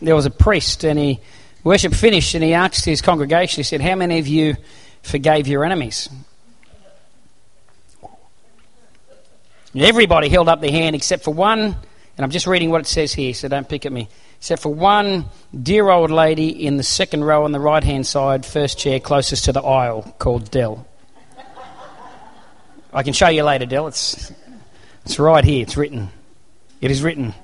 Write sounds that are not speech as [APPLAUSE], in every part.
there was a priest and he worship finished and he asked his congregation, he said, How many of you forgave your enemies? Everybody held up their hand except for one, and I'm just reading what it says here, so don't pick at me. Except for one dear old lady in the second row on the right hand side, first chair closest to the aisle, called Dell. I can show you later, Dell. It's, it's right here, it's written. It is written.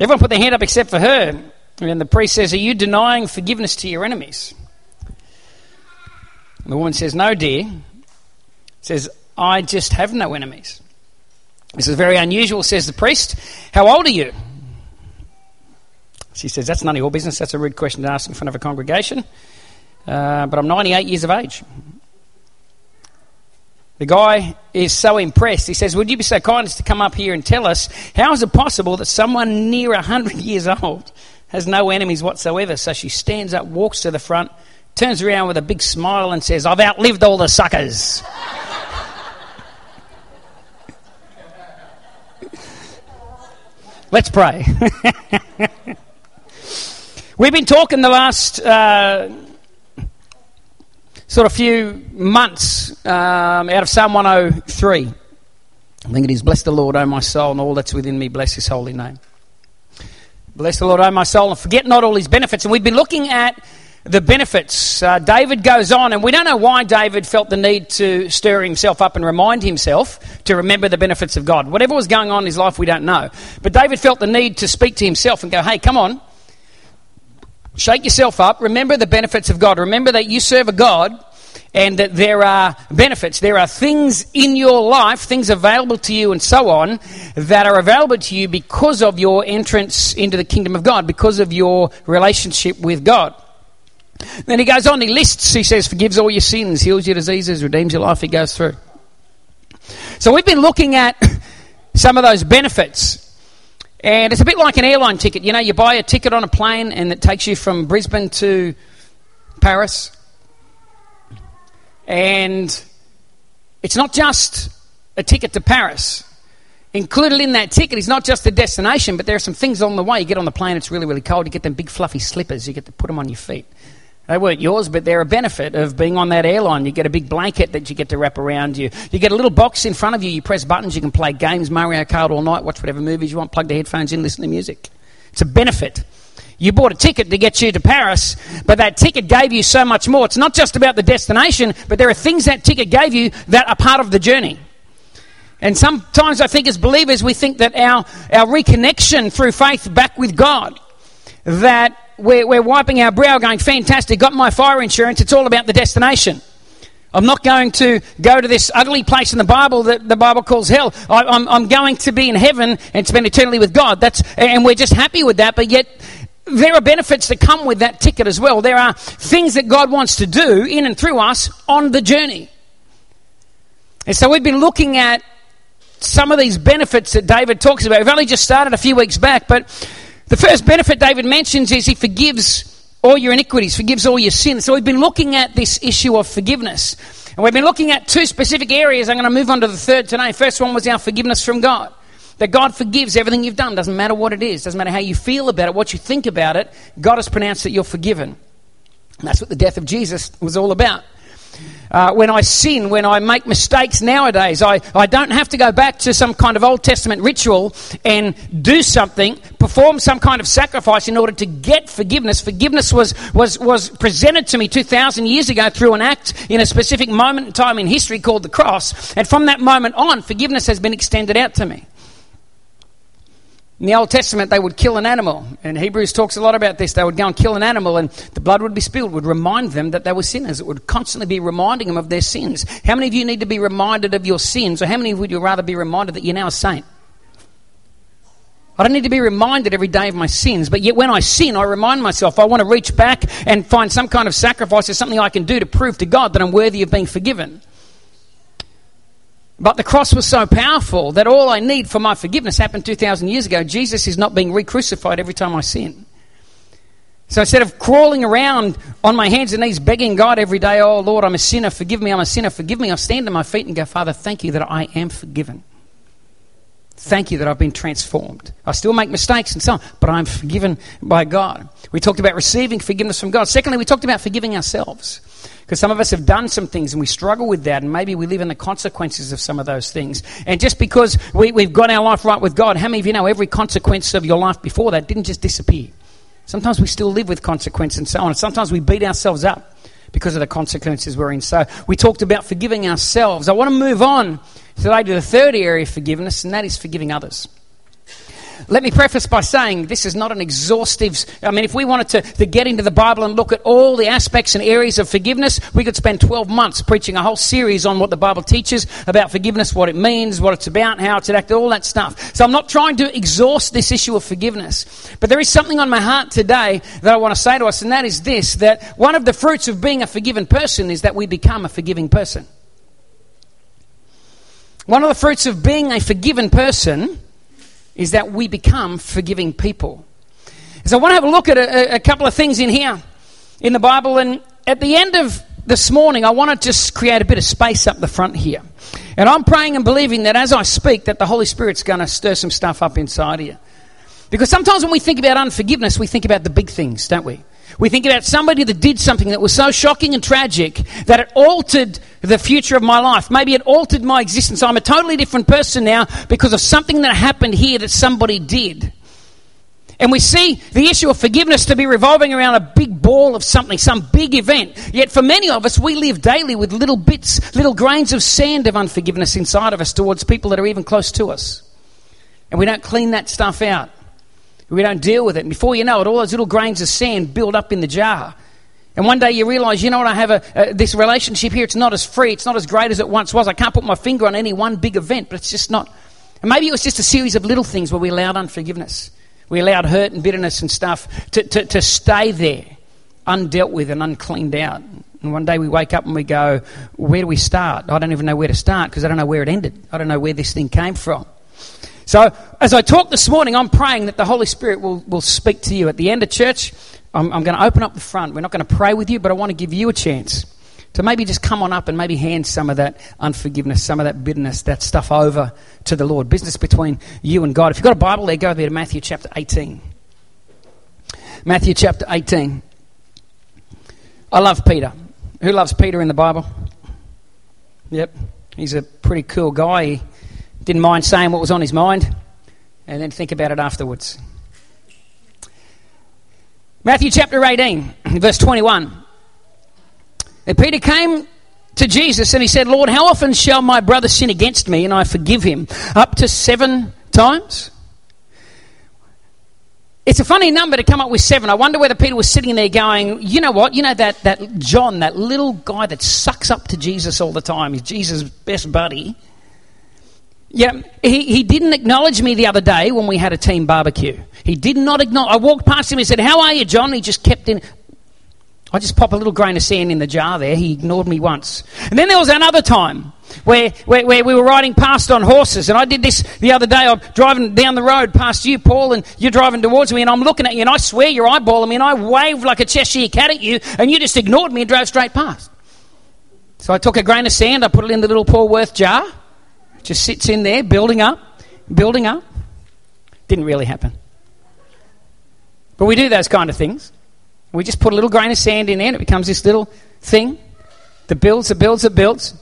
Everyone put their hand up except for her. And the priest says, Are you denying forgiveness to your enemies? And the woman says, No, dear. Says, I just have no enemies. This is very unusual, says the priest. How old are you? She says, That's none of your business. That's a rude question to ask in front of a congregation. Uh, but I'm 98 years of age. The guy is so impressed. He says, Would you be so kind as to come up here and tell us how is it possible that someone near 100 [LAUGHS] years old has no enemies whatsoever? So she stands up, walks to the front, turns around with a big smile, and says, I've outlived all the suckers. [LAUGHS] Let's pray. [LAUGHS] We've been talking the last uh, sort of few months um, out of Psalm 103. I think it is, Bless the Lord, O my soul, and all that's within me, bless his holy name. Bless the Lord, O my soul, and forget not all his benefits. And we've been looking at the benefits. Uh, David goes on, and we don't know why David felt the need to stir himself up and remind himself to remember the benefits of God. Whatever was going on in his life, we don't know. But David felt the need to speak to himself and go, hey, come on, shake yourself up, remember the benefits of God. Remember that you serve a God and that there are benefits. There are things in your life, things available to you, and so on, that are available to you because of your entrance into the kingdom of God, because of your relationship with God. Then he goes on, he lists, he says, forgives all your sins, heals your diseases, redeems your life, he goes through. So we've been looking at [CLEARS THROAT] some of those benefits. And it's a bit like an airline ticket. You know, you buy a ticket on a plane and it takes you from Brisbane to Paris. And it's not just a ticket to Paris. Included in that ticket is not just the destination, but there are some things on the way. You get on the plane, it's really, really cold. You get them big fluffy slippers. You get to put them on your feet. They weren't yours, but they're a benefit of being on that airline. You get a big blanket that you get to wrap around you. You get a little box in front of you. You press buttons. You can play games, Mario Kart all night, watch whatever movies you want, plug the headphones in, listen to music. It's a benefit. You bought a ticket to get you to Paris, but that ticket gave you so much more. It's not just about the destination, but there are things that ticket gave you that are part of the journey. And sometimes I think as believers, we think that our, our reconnection through faith back with God, that we're, we're wiping our brow going, fantastic, got my fire insurance, it's all about the destination. I'm not going to go to this ugly place in the Bible that the Bible calls hell. I, am I'm, I'm going to be in heaven and spend eternity with God. That's, and we're just happy with that, but yet there are benefits that come with that ticket as well. There are things that God wants to do in and through us on the journey. And so we've been looking at some of these benefits that David talks about. We've only just started a few weeks back, but the first benefit David mentions is he forgives all your iniquities, forgives all your sins. So we've been looking at this issue of forgiveness. And we've been looking at two specific areas. I'm going to move on to the third today. First one was our forgiveness from God. That God forgives everything you've done. Doesn't matter what it is. Doesn't matter how you feel about it, what you think about it. God has pronounced that you're forgiven. And that's what the death of Jesus was all about. Uh, when I sin, when I make mistakes nowadays, I, I don't have to go back to some kind of Old Testament ritual and do something, perform some kind of sacrifice in order to get forgiveness. Forgiveness was, was, was presented to me 2,000 years ago through an act in a specific moment in time in history called the cross. And from that moment on, forgiveness has been extended out to me. In the Old Testament, they would kill an animal. And Hebrews talks a lot about this. They would go and kill an animal, and the blood would be spilled, would remind them that they were sinners. It would constantly be reminding them of their sins. How many of you need to be reminded of your sins, or how many would you rather be reminded that you're now a saint? I don't need to be reminded every day of my sins, but yet when I sin, I remind myself I want to reach back and find some kind of sacrifice or something I can do to prove to God that I'm worthy of being forgiven. But the cross was so powerful that all I need for my forgiveness happened 2,000 years ago. Jesus is not being re crucified every time I sin. So instead of crawling around on my hands and knees begging God every day, oh Lord, I'm a sinner, forgive me, I'm a sinner, forgive me, I stand on my feet and go, Father, thank you that I am forgiven. Thank you that I've been transformed. I still make mistakes and so on, but I'm forgiven by God. We talked about receiving forgiveness from God. Secondly, we talked about forgiving ourselves. Because some of us have done some things and we struggle with that, and maybe we live in the consequences of some of those things. And just because we, we've got our life right with God, how many of you know every consequence of your life before that didn't just disappear? Sometimes we still live with consequence and so on. Sometimes we beat ourselves up because of the consequences we're in. So we talked about forgiving ourselves. I want to move on today to the third area of forgiveness, and that is forgiving others. Let me preface by saying this is not an exhaustive. I mean, if we wanted to, to get into the Bible and look at all the aspects and areas of forgiveness, we could spend 12 months preaching a whole series on what the Bible teaches about forgiveness, what it means, what it's about, how it's enacted, all that stuff. So I'm not trying to exhaust this issue of forgiveness. But there is something on my heart today that I want to say to us, and that is this that one of the fruits of being a forgiven person is that we become a forgiving person. One of the fruits of being a forgiven person is that we become forgiving people. So I want to have a look at a, a couple of things in here in the Bible. And at the end of this morning, I want to just create a bit of space up the front here. And I'm praying and believing that as I speak, that the Holy Spirit's going to stir some stuff up inside of you. Because sometimes when we think about unforgiveness, we think about the big things, don't we? We think about somebody that did something that was so shocking and tragic that it altered the future of my life. Maybe it altered my existence. I'm a totally different person now because of something that happened here that somebody did. And we see the issue of forgiveness to be revolving around a big ball of something, some big event. Yet for many of us, we live daily with little bits, little grains of sand of unforgiveness inside of us towards people that are even close to us. And we don't clean that stuff out. We don't deal with it. And before you know it, all those little grains of sand build up in the jar. And one day you realize, you know what, I have a, uh, this relationship here, it's not as free, it's not as great as it once was. I can't put my finger on any one big event, but it's just not. And maybe it was just a series of little things where we allowed unforgiveness. We allowed hurt and bitterness and stuff to, to, to stay there, undealt with and uncleaned out. And one day we wake up and we go, where do we start? I don't even know where to start because I don't know where it ended. I don't know where this thing came from. So, as I talk this morning, I'm praying that the Holy Spirit will, will speak to you. At the end of church, I'm, I'm going to open up the front. We're not going to pray with you, but I want to give you a chance to maybe just come on up and maybe hand some of that unforgiveness, some of that bitterness, that stuff over to the Lord. Business between you and God. If you've got a Bible there, go there to Matthew chapter 18. Matthew chapter 18. I love Peter. Who loves Peter in the Bible? Yep. He's a pretty cool guy. He didn't mind saying what was on his mind and then think about it afterwards. Matthew chapter 18, [CLEARS THROAT] verse 21. And Peter came to Jesus and he said, Lord, how often shall my brother sin against me and I forgive him? Up to seven times? It's a funny number to come up with seven. I wonder whether Peter was sitting there going, you know what? You know that, that John, that little guy that sucks up to Jesus all the time, he's Jesus' best buddy. Yeah, he, he didn't acknowledge me the other day when we had a team barbecue. He did not acknowledge. I walked past him and said, How are you, John? He just kept in. I just pop a little grain of sand in the jar there. He ignored me once. And then there was another time where, where, where, we were riding past on horses. And I did this the other day. I'm driving down the road past you, Paul, and you're driving towards me. And I'm looking at you, and I swear you're eyeballing me. And I waved like a Cheshire cat at you, and you just ignored me and drove straight past. So I took a grain of sand, I put it in the little Paul Worth jar. Just sits in there, building up, building up. Didn't really happen. But we do those kind of things. We just put a little grain of sand in there and it becomes this little thing that builds, that builds, that builds.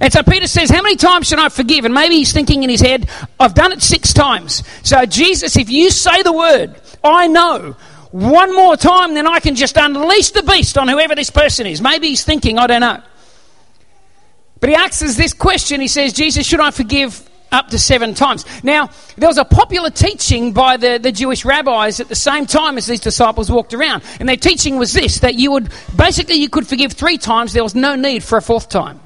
And so Peter says, How many times should I forgive? And maybe he's thinking in his head, I've done it six times. So, Jesus, if you say the word, I know, one more time, then I can just unleash the beast on whoever this person is. Maybe he's thinking, I don't know. But he asks us this question. He says, Jesus, should I forgive up to seven times? Now, there was a popular teaching by the, the Jewish rabbis at the same time as these disciples walked around. And their teaching was this that you would basically you could forgive three times, there was no need for a fourth time.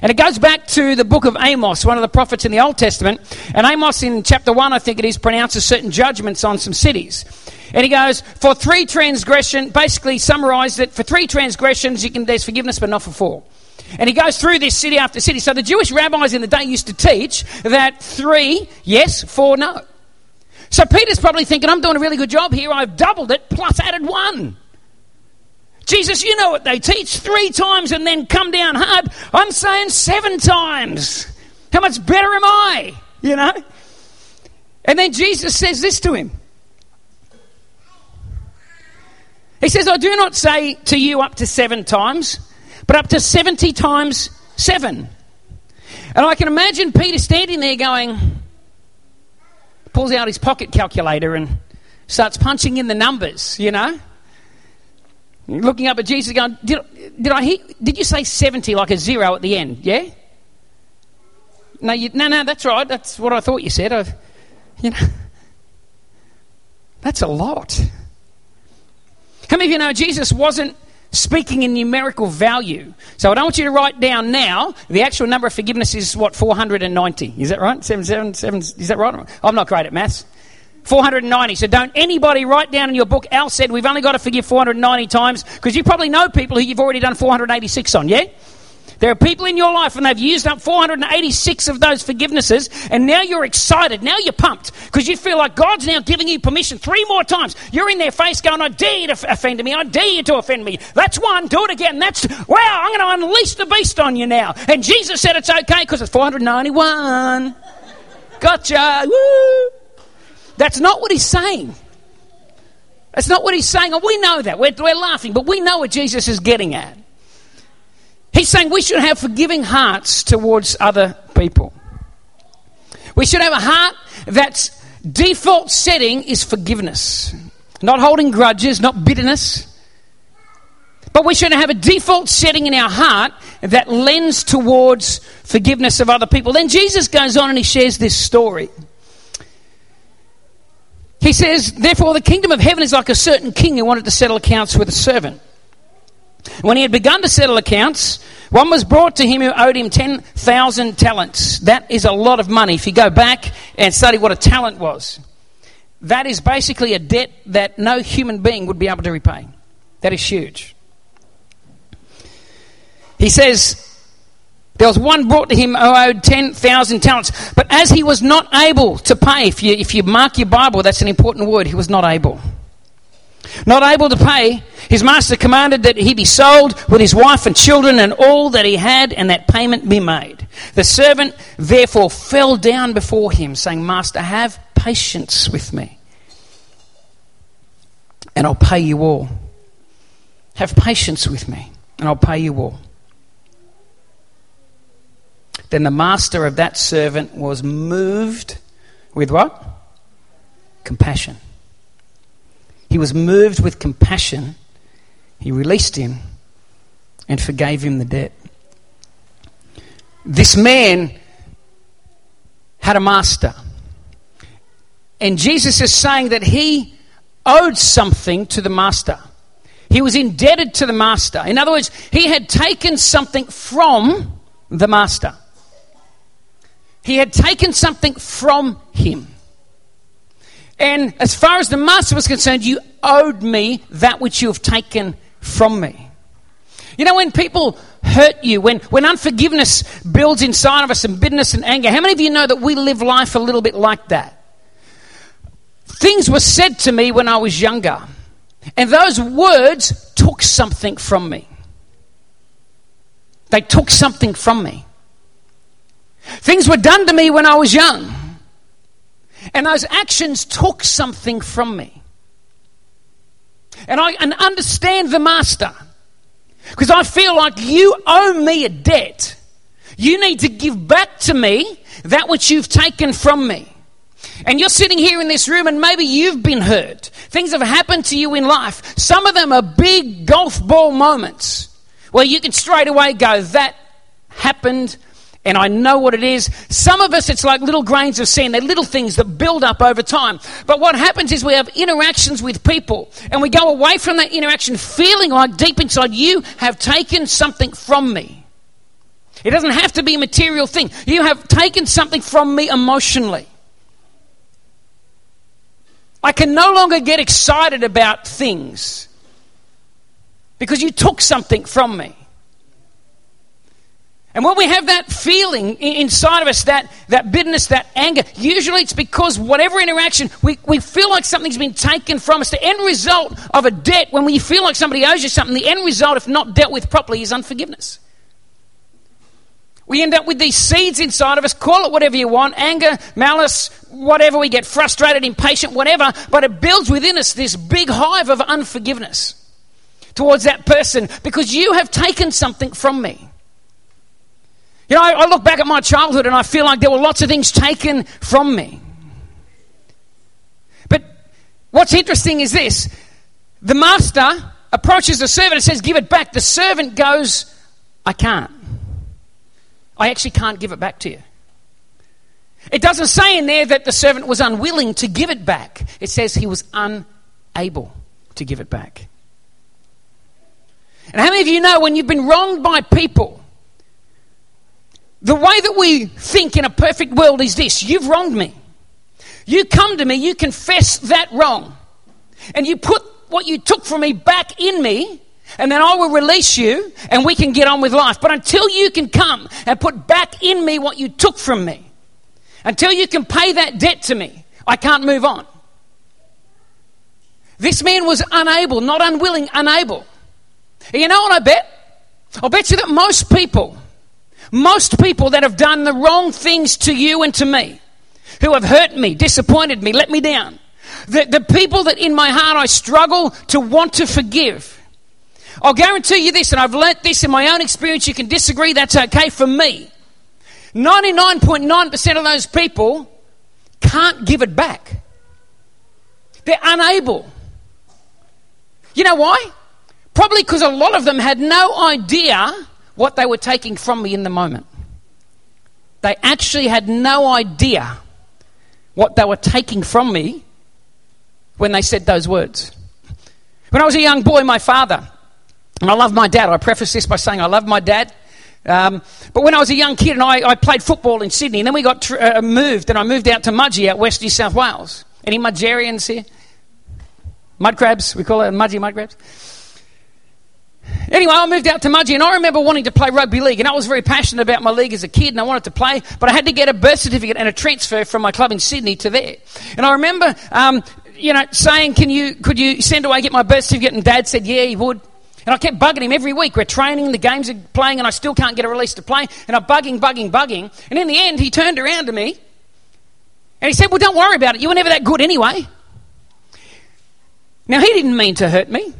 And it goes back to the book of Amos, one of the prophets in the Old Testament. And Amos, in chapter 1, I think it is, pronounces certain judgments on some cities. And he goes, for three transgression, basically summarized it, for three transgressions, you can, there's forgiveness, but not for four. And he goes through this city after city. So the Jewish rabbis in the day used to teach that three, yes, four, no. So Peter's probably thinking, I'm doing a really good job here. I've doubled it plus added one. Jesus, you know what they teach three times and then come down hard. I'm saying seven times. How much better am I? You know? And then Jesus says this to him. He says, I do not say to you up to seven times, but up to 70 times seven. And I can imagine Peter standing there going, pulls out his pocket calculator and starts punching in the numbers, you know? Looking up at Jesus going, Did, did I hear, did you say 70 like a zero at the end? Yeah? No, you, no, no, that's right. That's what I thought you said. I, you know, that's a lot. How many of you know Jesus wasn't speaking in numerical value? So I don't want you to write down now. The actual number of forgiveness is what, 490. Is that right? Seven, seven, seven, is that right? I'm not great at maths. 490. So don't anybody write down in your book, Al said we've only got to forgive 490 times because you probably know people who you've already done 486 on, yeah? There are people in your life and they've used up 486 of those forgivenesses, and now you're excited. Now you're pumped because you feel like God's now giving you permission three more times. You're in their face going, I dare you to offend me. I dare you to offend me. That's one. Do it again. That's, wow, I'm going to unleash the beast on you now. And Jesus said it's okay because it's 491. Gotcha. Woo. That's not what he's saying. That's not what he's saying. And we know that. We're, we're laughing, but we know what Jesus is getting at. He's saying we should have forgiving hearts towards other people. We should have a heart that's default setting is forgiveness, not holding grudges, not bitterness. But we should have a default setting in our heart that lends towards forgiveness of other people. Then Jesus goes on and he shares this story. He says, Therefore, the kingdom of heaven is like a certain king who wanted to settle accounts with a servant. When he had begun to settle accounts, one was brought to him who owed him 10,000 talents. That is a lot of money. If you go back and study what a talent was, that is basically a debt that no human being would be able to repay. That is huge. He says, there was one brought to him who owed 10,000 talents. But as he was not able to pay, if you, if you mark your Bible, that's an important word, he was not able. Not able to pay, his master commanded that he be sold with his wife and children and all that he had, and that payment be made. The servant therefore fell down before him, saying, Master, have patience with me, and I'll pay you all. Have patience with me, and I'll pay you all. Then the master of that servant was moved with what? Compassion. He was moved with compassion. He released him and forgave him the debt. This man had a master. And Jesus is saying that he owed something to the master. He was indebted to the master. In other words, he had taken something from the master. He had taken something from him. And as far as the master was concerned, you owed me that which you have taken from me. You know, when people hurt you, when, when unforgiveness builds inside of us and bitterness and anger, how many of you know that we live life a little bit like that? Things were said to me when I was younger, and those words took something from me. They took something from me. Things were done to me when I was young. And those actions took something from me. And I and understand the master. Because I feel like you owe me a debt. You need to give back to me that which you've taken from me. And you're sitting here in this room and maybe you've been hurt. Things have happened to you in life. Some of them are big golf ball moments where you can straight away go, that happened and I know what it is. Some of us, it's like little grains of sand. They're little things that build up over time. But what happens is we have interactions with people and we go away from that interaction feeling like deep inside you have taken something from me. It doesn't have to be a material thing. You have taken something from me emotionally. I can no longer get excited about things because you took something from me. And when we have that feeling inside of us, that, that bitterness, that anger, usually it's because whatever interaction, we, we feel like something's been taken from us. The end result of a debt, when we feel like somebody owes you something, the end result, if not dealt with properly, is unforgiveness. We end up with these seeds inside of us, call it whatever you want anger, malice, whatever. We get frustrated, impatient, whatever. But it builds within us this big hive of unforgiveness towards that person because you have taken something from me. You know, I, I look back at my childhood and I feel like there were lots of things taken from me. But what's interesting is this the master approaches the servant and says, Give it back. The servant goes, I can't. I actually can't give it back to you. It doesn't say in there that the servant was unwilling to give it back, it says he was unable to give it back. And how many of you know when you've been wronged by people, the way that we think in a perfect world is this you've wronged me. You come to me, you confess that wrong, and you put what you took from me back in me, and then I will release you and we can get on with life. But until you can come and put back in me what you took from me, until you can pay that debt to me, I can't move on. This man was unable, not unwilling, unable. You know what I bet? I'll bet you that most people, most people that have done the wrong things to you and to me, who have hurt me, disappointed me, let me down, the, the people that in my heart I struggle to want to forgive, I'll guarantee you this, and I've learnt this in my own experience. You can disagree, that's okay for me. 99.9% of those people can't give it back. They're unable. You know why? Probably because a lot of them had no idea what they were taking from me in the moment. They actually had no idea what they were taking from me when they said those words. When I was a young boy, my father, and I love my dad. I preface this by saying I love my dad. Um, but when I was a young kid and I, I played football in Sydney, and then we got tr- uh, moved, and I moved out to Mudgee out west New South Wales. Any Mudgerians here? Mud crabs, we call it Mudgee mud crabs. Anyway, I moved out to Mudgee, and I remember wanting to play rugby league, and I was very passionate about my league as a kid, and I wanted to play, but I had to get a birth certificate and a transfer from my club in Sydney to there. And I remember, um, you know, saying, "Can you, could you send away get my birth certificate?" And Dad said, "Yeah, he would." And I kept bugging him every week. We're training, the games are playing, and I still can't get a release to play. And I'm bugging, bugging, bugging. And in the end, he turned around to me and he said, Well, don't worry about it. You were never that good anyway. Now, he didn't mean to hurt me.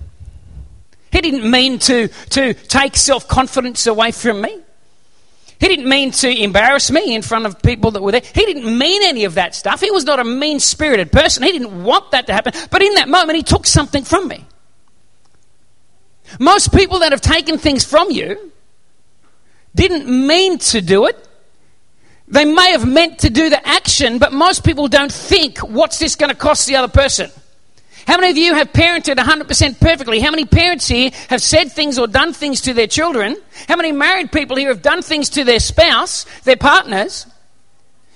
He didn't mean to, to take self confidence away from me. He didn't mean to embarrass me in front of people that were there. He didn't mean any of that stuff. He was not a mean spirited person. He didn't want that to happen. But in that moment, he took something from me. Most people that have taken things from you didn't mean to do it. They may have meant to do the action, but most people don't think, what's this going to cost the other person? How many of you have parented 100% perfectly? How many parents here have said things or done things to their children? How many married people here have done things to their spouse, their partners?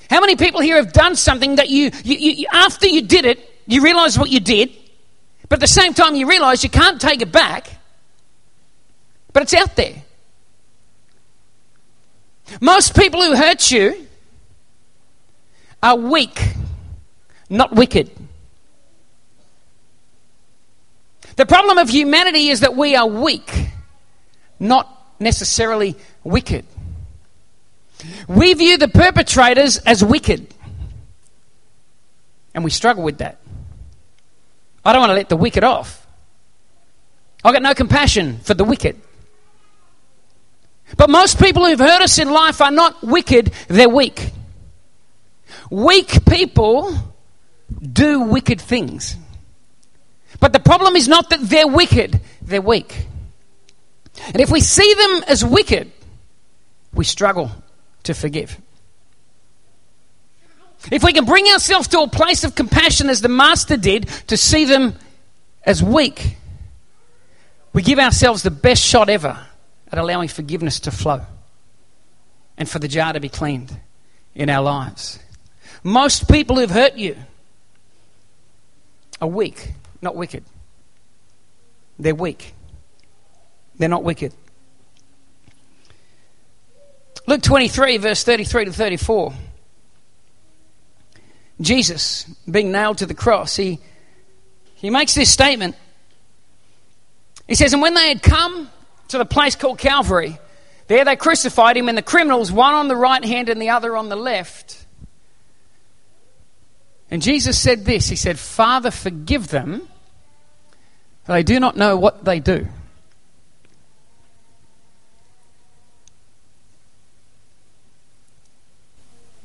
How many people here have done something that you, you, you after you did it, you realize what you did, but at the same time you realize you can't take it back? But it's out there. Most people who hurt you are weak, not wicked. The problem of humanity is that we are weak, not necessarily wicked. We view the perpetrators as wicked, and we struggle with that. I don't want to let the wicked off. I've got no compassion for the wicked. But most people who've hurt us in life are not wicked, they're weak. Weak people do wicked things. But the problem is not that they're wicked, they're weak. And if we see them as wicked, we struggle to forgive. If we can bring ourselves to a place of compassion as the Master did to see them as weak, we give ourselves the best shot ever at allowing forgiveness to flow and for the jar to be cleaned in our lives. Most people who've hurt you are weak, not wicked. They're weak. They're not wicked. Luke 23, verse 33 to 34. Jesus, being nailed to the cross, he, he makes this statement. He says, And when they had come to the place called Calvary, There they crucified him, and the criminals, one on the right hand and the other on the left. And Jesus said this He said, Father, forgive them, they do not know what they do.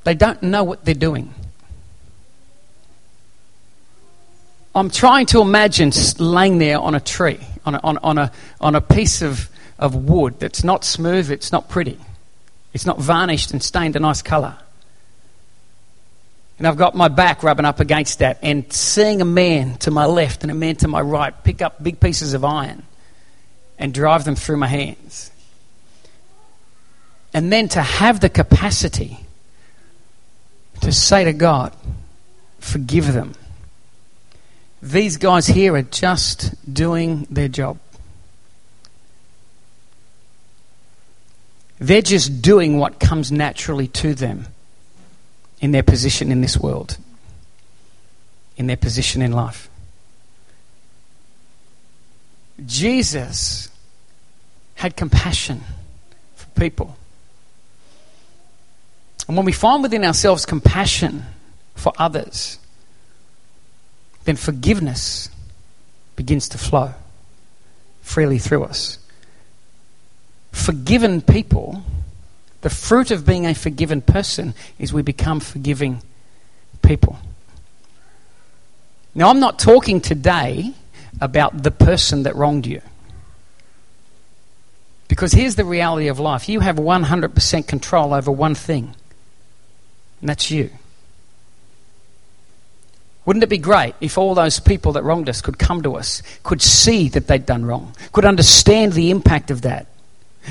They don't know what they're doing. I'm trying to imagine laying there on a tree, on a, on, on, a, on a piece of, of wood that's not smooth, it's not pretty, it's not varnished and stained a nice colour. And I've got my back rubbing up against that and seeing a man to my left and a man to my right pick up big pieces of iron and drive them through my hands. And then to have the capacity to say to God, forgive them these guys here are just doing their job. They're just doing what comes naturally to them in their position in this world, in their position in life. Jesus had compassion for people. And when we find within ourselves compassion for others, then forgiveness begins to flow freely through us. Forgiven people, the fruit of being a forgiven person is we become forgiving people. Now, I'm not talking today about the person that wronged you. Because here's the reality of life you have 100% control over one thing, and that's you. Wouldn't it be great if all those people that wronged us could come to us, could see that they'd done wrong, could understand the impact of that,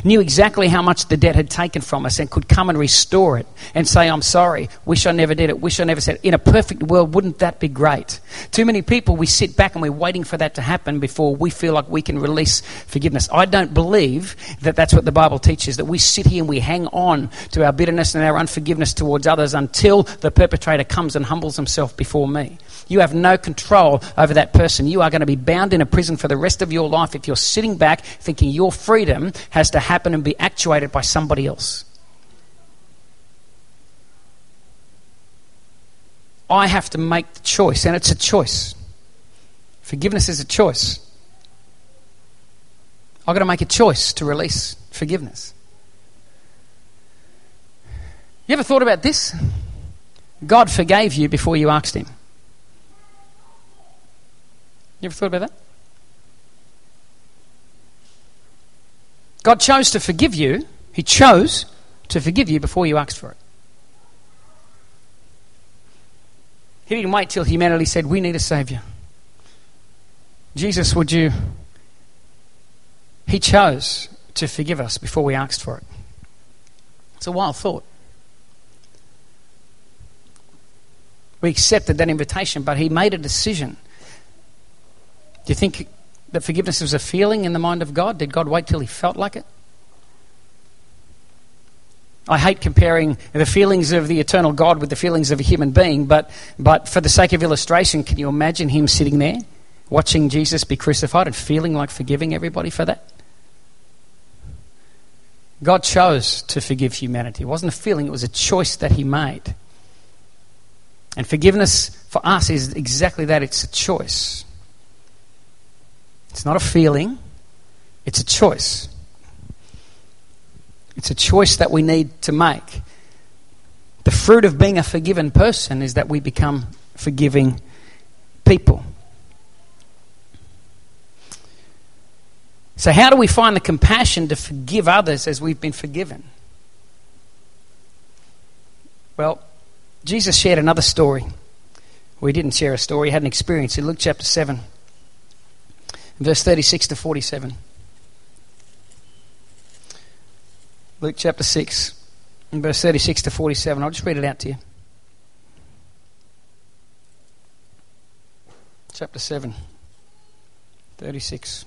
knew exactly how much the debt had taken from us, and could come and restore it and say, I'm sorry, wish I never did it, wish I never said it. In a perfect world, wouldn't that be great? Too many people, we sit back and we're waiting for that to happen before we feel like we can release forgiveness. I don't believe that that's what the Bible teaches, that we sit here and we hang on to our bitterness and our unforgiveness towards others until the perpetrator comes and humbles himself before me. You have no control over that person. You are going to be bound in a prison for the rest of your life if you're sitting back thinking your freedom has to happen and be actuated by somebody else. I have to make the choice, and it's a choice. Forgiveness is a choice. I've got to make a choice to release forgiveness. You ever thought about this? God forgave you before you asked Him. You ever thought about that? God chose to forgive you. He chose to forgive you before you asked for it. He didn't wait till humanity said, We need a Savior. Jesus, would you? He chose to forgive us before we asked for it. It's a wild thought. We accepted that invitation, but He made a decision do you think that forgiveness was a feeling in the mind of God? Did God wait till he felt like it? I hate comparing the feelings of the eternal God with the feelings of a human being, but, but for the sake of illustration, can you imagine him sitting there watching Jesus be crucified and feeling like forgiving everybody for that? God chose to forgive humanity. It wasn't a feeling, it was a choice that he made. And forgiveness for us is exactly that it's a choice. It's not a feeling, it's a choice. It's a choice that we need to make. The fruit of being a forgiven person is that we become forgiving people. So, how do we find the compassion to forgive others as we've been forgiven? Well, Jesus shared another story. We didn't share a story, he had an experience in Luke chapter 7 verse 36 to 47. Luke chapter 6, and verse 36 to 47. I'll just read it out to you. Chapter 7, 36.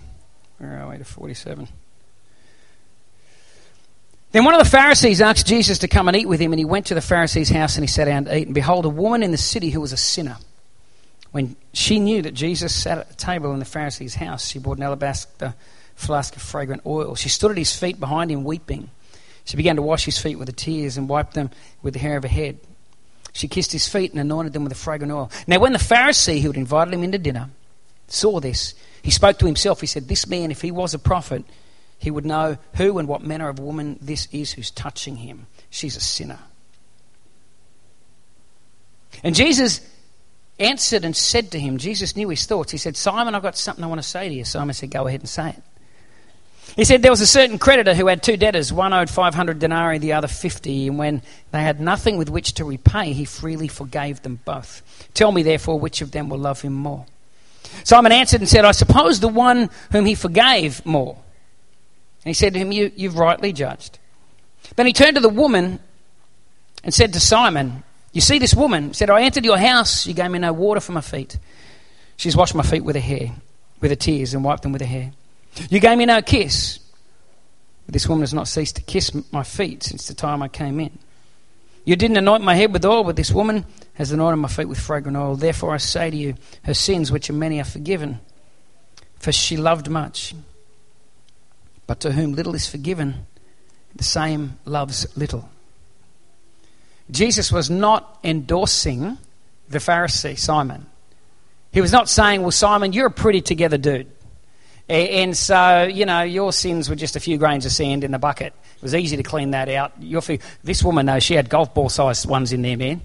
Where are we to 47? Then one of the Pharisees asked Jesus to come and eat with him, and he went to the Pharisee's house and he sat down to eat. And behold, a woman in the city who was a sinner when she knew that Jesus sat at the table in the Pharisee's house, she brought an alabaster flask of fragrant oil. She stood at his feet behind him, weeping. She began to wash his feet with the tears and wipe them with the hair of her head. She kissed his feet and anointed them with the fragrant oil. Now, when the Pharisee who had invited him into dinner saw this, he spoke to himself. He said, This man, if he was a prophet, he would know who and what manner of woman this is who's touching him. She's a sinner. And Jesus answered and said to him, Jesus knew his thoughts. He said, Simon, I've got something I want to say to you. Simon said, Go ahead and say it. He said there was a certain creditor who had two debtors. One owed 500 denarii, the other 50. And when they had nothing with which to repay, he freely forgave them both. Tell me, therefore, which of them will love him more? Simon answered and said, I suppose the one whom he forgave more. And he said to him, you, You've rightly judged. Then he turned to the woman and said to Simon, You see this woman? said, I entered your house. You gave me no water for my feet. She's washed my feet with her hair, with her tears, and wiped them with her hair. You gave me no kiss. But this woman has not ceased to kiss my feet since the time I came in. You didn't anoint my head with oil, but this woman has anointed my feet with fragrant oil. Therefore I say to you, her sins, which are many, are forgiven, for she loved much. But to whom little is forgiven, the same loves little. Jesus was not endorsing the Pharisee, Simon. He was not saying, Well, Simon, you're a pretty together dude. And so, you know, your sins were just a few grains of sand in the bucket. It was easy to clean that out. this woman, though, she had golf ball sized ones in there, man.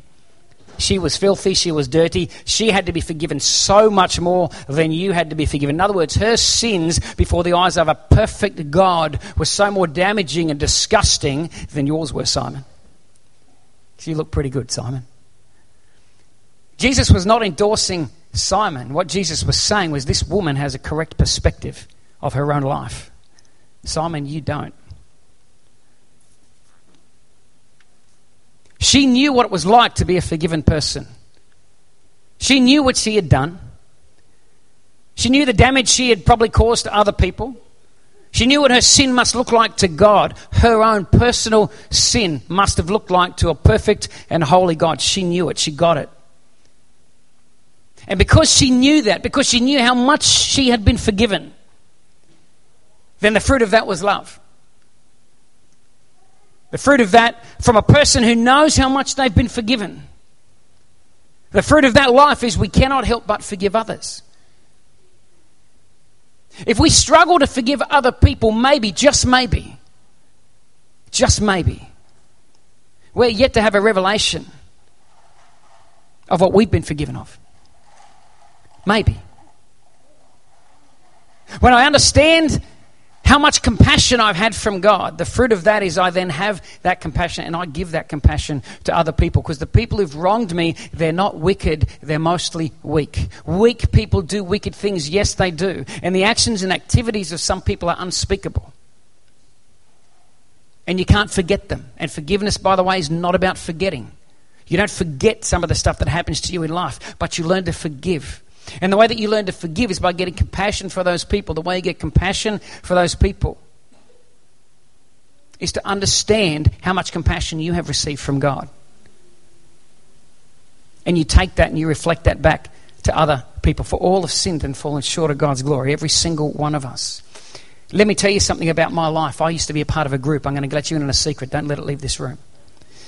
She was filthy, she was dirty. She had to be forgiven so much more than you had to be forgiven. In other words, her sins before the eyes of a perfect God were so more damaging and disgusting than yours were, Simon. You look pretty good, Simon. Jesus was not endorsing Simon, what Jesus was saying was this woman has a correct perspective of her own life. Simon, you don't. She knew what it was like to be a forgiven person. She knew what she had done. She knew the damage she had probably caused to other people. She knew what her sin must look like to God. Her own personal sin must have looked like to a perfect and holy God. She knew it. She got it. And because she knew that, because she knew how much she had been forgiven, then the fruit of that was love. The fruit of that from a person who knows how much they've been forgiven. The fruit of that life is we cannot help but forgive others. If we struggle to forgive other people, maybe, just maybe, just maybe, we're yet to have a revelation of what we've been forgiven of. Maybe. When I understand how much compassion I've had from God, the fruit of that is I then have that compassion and I give that compassion to other people because the people who've wronged me, they're not wicked, they're mostly weak. Weak people do wicked things, yes, they do. And the actions and activities of some people are unspeakable. And you can't forget them. And forgiveness, by the way, is not about forgetting. You don't forget some of the stuff that happens to you in life, but you learn to forgive. And the way that you learn to forgive is by getting compassion for those people. The way you get compassion for those people is to understand how much compassion you have received from God. And you take that and you reflect that back to other people. For all have sinned and fallen short of God's glory, every single one of us. Let me tell you something about my life. I used to be a part of a group. I'm going to let you in on a secret. Don't let it leave this room.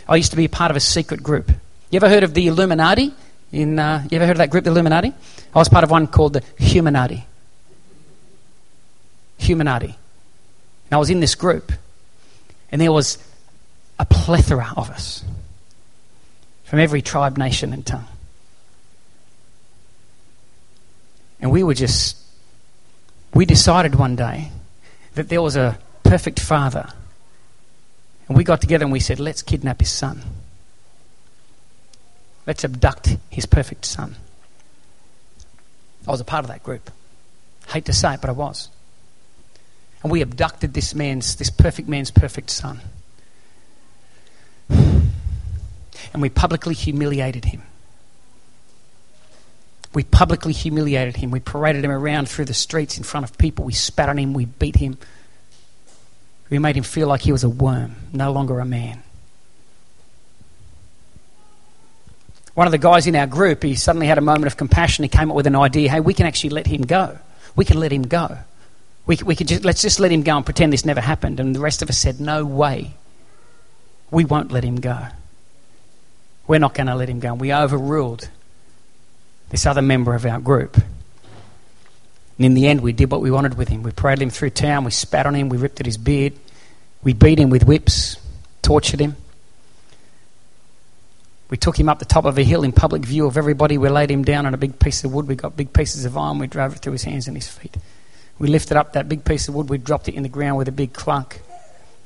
I used to be a part of a secret group. You ever heard of the Illuminati? In, uh, you ever heard of that group, the Illuminati? I was part of one called the Humanati. Humanati. And I was in this group, and there was a plethora of us from every tribe, nation, and tongue. And we were just, we decided one day that there was a perfect father. And we got together and we said, let's kidnap his son. Let's abduct his perfect son. I was a part of that group. Hate to say it, but I was. And we abducted this man's, this perfect man's perfect son. And we publicly humiliated him. We publicly humiliated him. We paraded him around through the streets in front of people. We spat on him. We beat him. We made him feel like he was a worm, no longer a man. One of the guys in our group, he suddenly had a moment of compassion. He came up with an idea hey, we can actually let him go. We can let him go. We, we could just, let's just let him go and pretend this never happened. And the rest of us said, no way. We won't let him go. We're not going to let him go. We overruled this other member of our group. And in the end, we did what we wanted with him. We paraded him through town, we spat on him, we ripped at his beard, we beat him with whips, tortured him. We took him up the top of a hill in public view of everybody. We laid him down on a big piece of wood. We got big pieces of iron. We drove it through his hands and his feet. We lifted up that big piece of wood. We dropped it in the ground with a big clunk.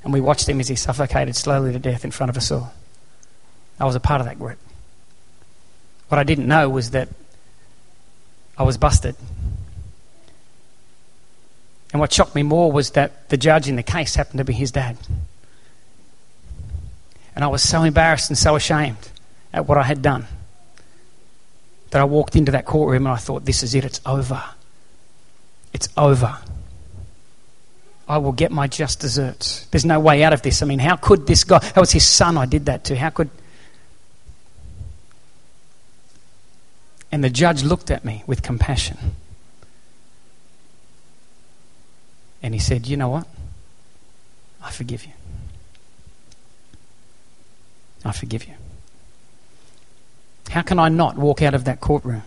And we watched him as he suffocated slowly to death in front of us all. I was a part of that group. What I didn't know was that I was busted. And what shocked me more was that the judge in the case happened to be his dad. And I was so embarrassed and so ashamed at what I had done that I walked into that courtroom and I thought, this is it, it's over. It's over. I will get my just desserts. There's no way out of this. I mean, how could this guy, that was his son I did that to, how could. And the judge looked at me with compassion. And he said, You know what? I forgive you. I forgive you. How can I not walk out of that courtroom?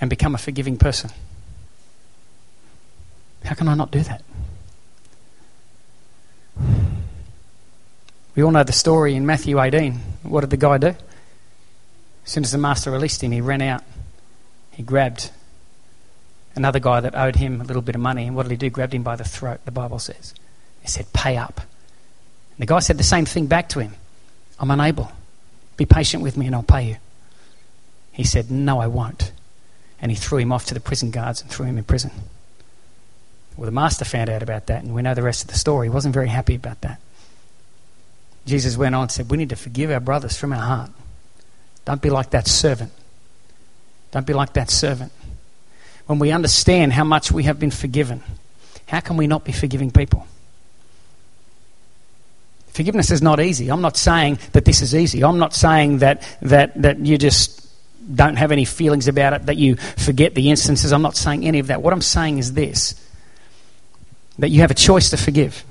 And become a forgiving person? How can I not do that? We all know the story in Matthew 18. What did the guy do? As soon as the master released him, he ran out. He grabbed another guy that owed him a little bit of money. And what did he do? Grabbed him by the throat, the Bible says. He said, Pay up. The guy said the same thing back to him I'm unable. Be patient with me and I'll pay you. He said, No, I won't. And he threw him off to the prison guards and threw him in prison. Well, the master found out about that, and we know the rest of the story. He wasn't very happy about that. Jesus went on and said, We need to forgive our brothers from our heart. Don't be like that servant. Don't be like that servant. When we understand how much we have been forgiven, how can we not be forgiving people? Forgiveness is not easy. I'm not saying that this is easy. I'm not saying that, that, that you just don't have any feelings about it, that you forget the instances. I'm not saying any of that. What I'm saying is this that you have a choice to forgive.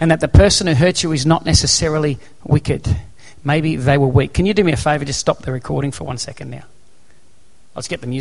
And that the person who hurt you is not necessarily wicked. Maybe they were weak. Can you do me a favor? Just stop the recording for one second now. Let's get the music.